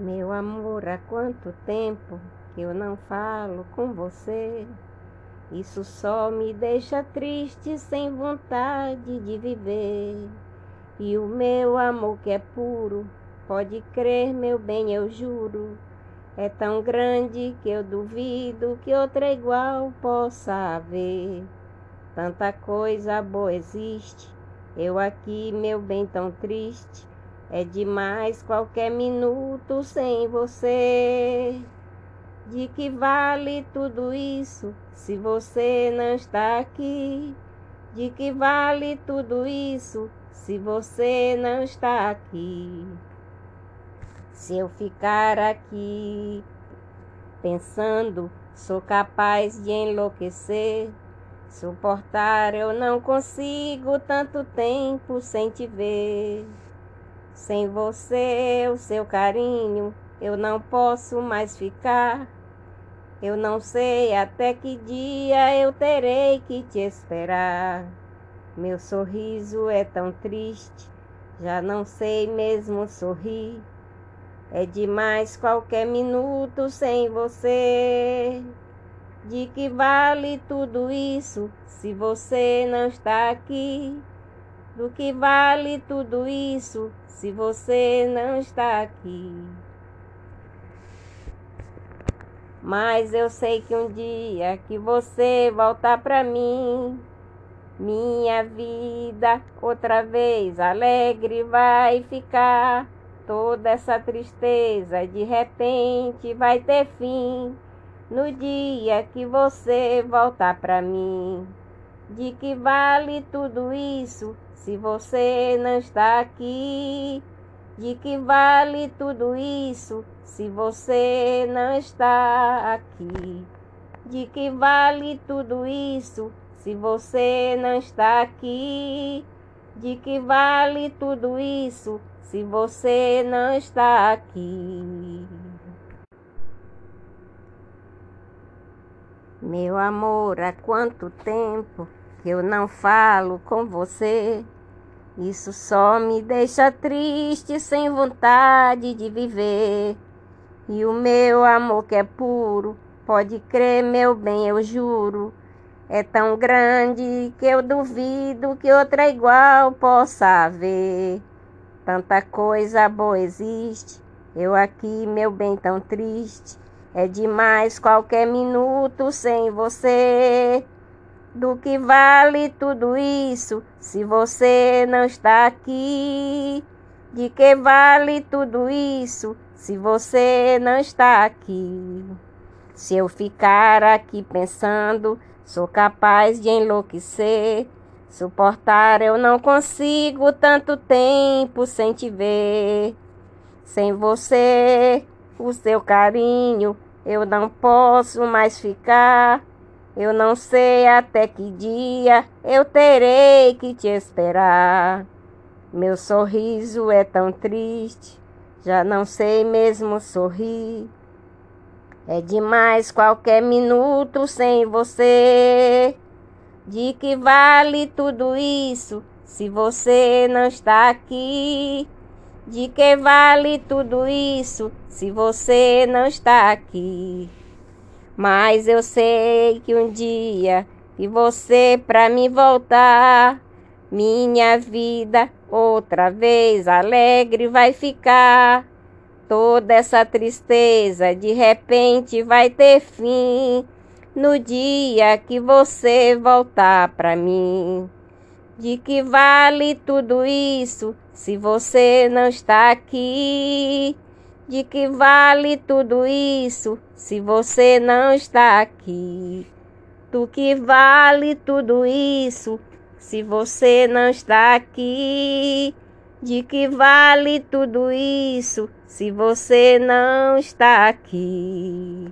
Meu amor, há quanto tempo que eu não falo com você? Isso só me deixa triste, sem vontade de viver. E o meu amor que é puro, pode crer, meu bem, eu juro, é tão grande que eu duvido que outra igual possa haver. Tanta coisa boa existe, eu aqui, meu bem, tão triste. É demais qualquer minuto sem você. De que vale tudo isso se você não está aqui? De que vale tudo isso se você não está aqui? Se eu ficar aqui pensando, sou capaz de enlouquecer. Suportar eu não consigo tanto tempo sem te ver. Sem você, o seu carinho, eu não posso mais ficar. Eu não sei até que dia eu terei que te esperar. Meu sorriso é tão triste, já não sei mesmo sorrir. É demais qualquer minuto sem você. De que vale tudo isso se você não está aqui? Do que vale tudo isso se você não está aqui? Mas eu sei que um dia que você voltar para mim, minha vida outra vez alegre vai ficar. Toda essa tristeza de repente vai ter fim no dia que você voltar para mim. De que vale tudo isso se você não está aqui? De que vale tudo isso se você não está aqui? De que vale tudo isso se você não está aqui? De que vale tudo isso se você não está aqui? Meu amor, há quanto tempo eu não falo com você? Isso só me deixa triste, sem vontade de viver. E o meu amor que é puro, pode crer, meu bem, eu juro, é tão grande que eu duvido que outra igual possa haver. Tanta coisa boa existe, eu aqui, meu bem, tão triste. É demais qualquer minuto sem você. Do que vale tudo isso se você não está aqui? De que vale tudo isso se você não está aqui? Se eu ficar aqui pensando, sou capaz de enlouquecer. Suportar eu não consigo tanto tempo sem te ver. Sem você, o seu carinho, eu não posso mais ficar. Eu não sei até que dia eu terei que te esperar. Meu sorriso é tão triste, já não sei mesmo sorrir. É demais qualquer minuto sem você. De que vale tudo isso se você não está aqui? De que vale tudo isso se você não está aqui? Mas eu sei que um dia que você para me voltar, minha vida outra vez alegre vai ficar. Toda essa tristeza de repente vai ter fim no dia que você voltar para mim. De que vale tudo isso se você não está aqui? De que vale tudo isso se você não está aqui? Do que vale tudo isso se você não está aqui? De que vale tudo isso se você não está aqui?